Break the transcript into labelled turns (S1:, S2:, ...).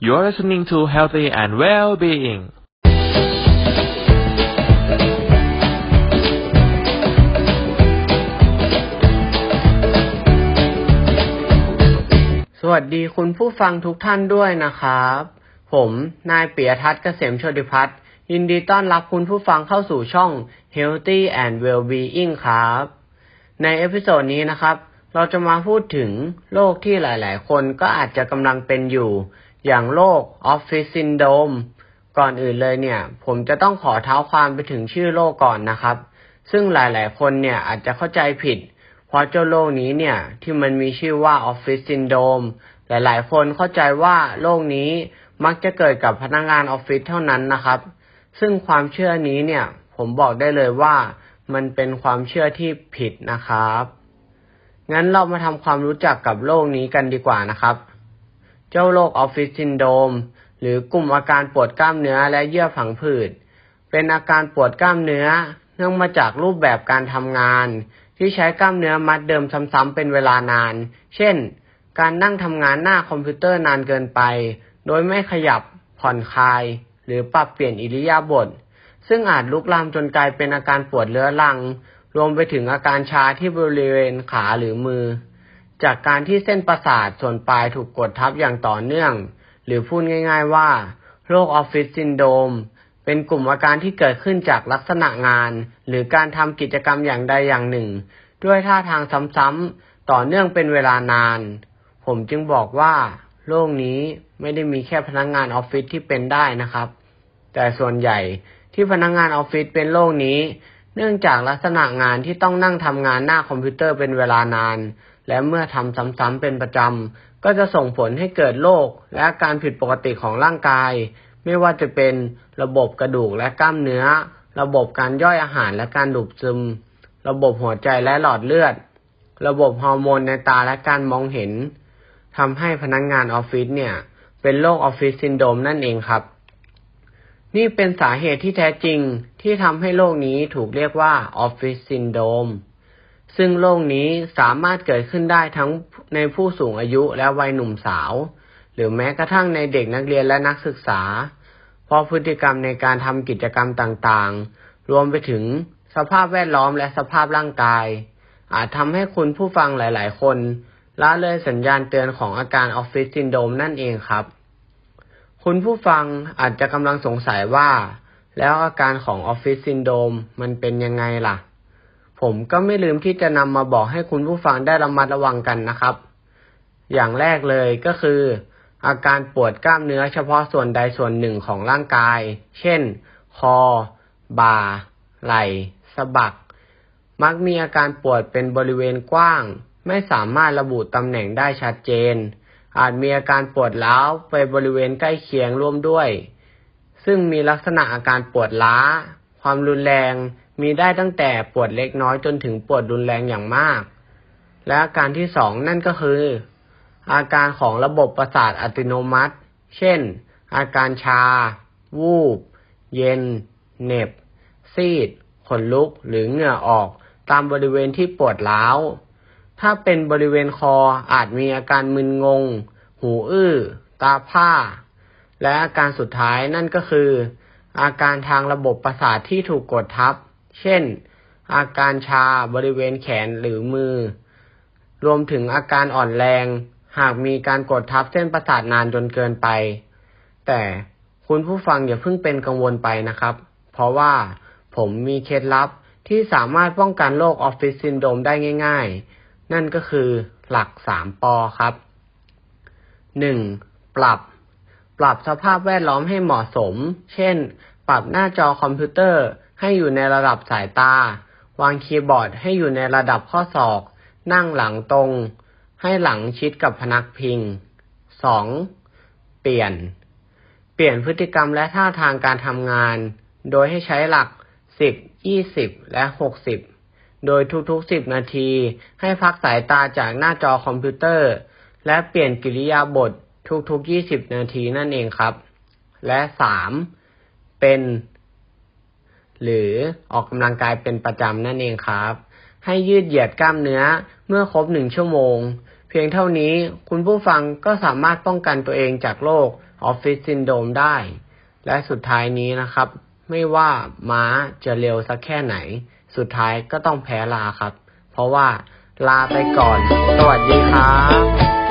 S1: You're listening to Healthy and Well-being
S2: สวัสดีคุณผู้ฟังทุกท่านด้วยนะครับ ผมนายเปียทัศน์เกษมโชติพัฒน์ยินดีต้อนรับคุณผู้ฟังเข้าสู่ช่อง Healthy and Well-being ครับ ใน episode นี้นะครับ เราจะมาพูดถึงโรคที่หลาย ๆ คนก็อาจจะกำลังเป็นอยู่ อย่างโรค Office Syndrome ก่อนอื่นเลยเนี่ย ผมจะต้องขอเท้าความไปถึงชื่อโรคก่อนนะครับ ซึ่งหลาย ๆ คนเนี่ยอาจจะเข้าใจผิด เพราะเจ้าโรคนี้เนี่ยที่มันมีชื่อว่า Office Syndrome หลาย ๆ คนเข้าใจว่าโรคนี้มักจะเกิดกับพนักงานออฟฟิศเท่านั้นนะครับ ซึ่งความเชื่อนี้เนี่ยผมบอกได้เลยว่ามันเป็นความเชื่อที่ผิดนะครับ งั้นเรามาทำความรู้จักกับโรคนี้กันดีกว่านะครับ เจ้าโรคออฟฟิศซินโดรมหรือกลุ่มอาการปวดกล้ามเนื้อและเยื่อผังผืด เป็นอาการปวดกล้ามเนื้อ เนื่องมาจากรูปแบบการทำงาน ที่ใช้กล้ามเนื้อมัดเดิมซ้ำๆเป็นเวลานาน เช่น การนั่งทำงานหน้าคอมพิวเตอร์นานเกินไป โดยไม่ขยับ ผ่อนคลาย หรือปรับเปลี่ยนอิริยาบถ ซึ่งอาจลุกลามจนกลายเป็นอาการปวดเรื้อรัง รวมไปถึงอาการชาที่บริเวณขาหรือมือ จากการที่เส้นประสาทส่วนปลายถูกกดทับอย่างต่อเนื่อง หรือพูดง่าย ๆ ว่า โรคออฟฟิศซินโดรมเป็นกลุ่มอาการที่เกิดขึ้นจากลักษณะงาน หรือการทำกิจกรรมอย่างใดอย่างหนึ่ง ด้วยท่าทางซ้ำๆต่อเนื่องเป็นเวลานาน ผมจึงบอกว่าโรคนี้ไม่ได้มีแค่พนักงงานออฟฟิศที่เป็นได้นะครับ แต่ส่วนใหญ่ที่พนักงงานออฟฟิศเป็นโรคนี้ เนื่องจากลักษณะงานที่ต้องนั่งทำงานหน้าคอมพิวเตอร์เป็นเวลานาน และเมื่อทำซ้ำๆเป็นประจำ ก็จะส่งผลให้เกิดโรคและอาการผิดปกติของร่างกาย ไม่ว่าจะเป็นระบบกระดูกและกล้ามเนื้อ ระบบการย่อยอาหารและการดูดซึม ระบบหัวใจและหลอดเลือด ระบบฮอร์โมนในตาและการมองเห็นทำให้พนักงงานออฟฟิศเนี่ย เป็นโรคออฟฟิศซินโดรมนั่นเองครับ นี่เป็นสาเหตุที่แท้จริงที่ทำให้โรคนี้ถูกเรียกว่าออฟฟิศซินโดรม ซึ่งโรคนี้สามารถเกิดขึ้นได้ทั้งในผู้สูงอายุและวัยหนุ่มสาว หรือแม้กระทั่งในเด็กนักเรียนและนักศึกษา เพราะพฤติกรรมในการทำกิจกรรมต่างๆ รวมไปถึงสภาพแวดล้อมและสภาพร่างกาย อาจทำให้คุณผู้ฟังหลาย ๆ คนละเลยสัญญาณเตือนของอาการออฟฟิศซินโดรมนั่นเองครับ คุณผู้ฟังอาจจะกำลังสงสัยว่า แล้วอาการของออฟฟิศซินโดรมมันเป็นยังไงล่ะ ผมก็ไม่ลืมที่จะนำมาบอกให้คุณผู้ฟังได้ระมัดระวังกันนะครับ อย่างแรกเลยก็คือ อาการปวดกล้ามเนื้อเฉพาะส่วนใดส่วนหนึ่งของร่างกาย เช่น คอ บ่า ไหล่ สะบัก มักมีอาการปวดเป็นบริเวณกว้าง ไม่สามารถระบุตำแหน่งได้ชัดเจน อาจมีอาการปวดร้าวไปบริเวณใกล้เคียงร่วมด้วย ซึ่งมีลักษณะอาการปวดล้า ความรุนแรง มีได้ตั้งแต่ปวดเล็กน้อยจนถึงปวดรุนแรงอย่างมาก และอาการที่สองนั่นก็คือ อาการของระบบประสาทอัตโนมัติ เช่น อาการชา วูบ เย็น เหน็บ ซีด ขนลุก หรือเหงื่อออก ตามบริเวณที่ปวดร้าว ถ้าเป็นบริเวณคออาจมีอาการมึนงง หูอื้อ ตาผ้า และอาการสุดท้ายนั่นก็คือ อาการทางระบบประสาทที่ถูกกดทับ เช่น อาการชาบริเวณแขนหรือมือ รวมถึงอาการอ่อนแรง หากมีการกดทับเส้นประสาทนานจนเกินไป แต่คุณผู้ฟังอย่าเพิ่งเป็นกังวลไปนะครับ เพราะว่าผมมีเคล็ดลับที่สามารถป้องกันโรคออฟฟิศซินโดรมได้ง่าย ๆ นั่นก็คือหลักสามปอครับหนึ่งปรับ ปรับสภาพแวดล้อมให้เหมาะสม เช่น ปรับหน้าจอคอมพิวเตอร์ ให้อยู่ในระดับสายตา วางคีย์บอร์ดให้อยู่ในระดับข้อศอก นั่งหลังตรง ให้หลังชิดกับพนักพิงสองเปลี่ยน เปลี่ยนพฤติกรรมและท่าทางการทำงาน โดยให้ใช้หลักสิบยี่สิบและหกสิบโดยทุกๆ 10 นาที ให้พักสายตาจากหน้าจอคอมพิวเตอร์ และเปลี่ยนกิริยาบททุกๆ 20 นาทีนั่นเองครับ และ 3. เป็น หรือออกกำลังกายเป็นประจำนั่นเองครับ ให้ยืดเหยียดกล้ามเนื้อเมื่อครบหนึ่งชั่วโมง เพียงเท่านี้คุณผู้ฟังก็สามารถป้องกันตัวเองจากโรคออฟฟิศซินโดรมได้ และสุดท้ายนี้นะครับ ไม่ว่าม้าจะเร็วสักแค่ไหน สุดท้ายก็ต้องแพ้ลาครับ เพราะว่าลาไปก่อน สวัสดีครับ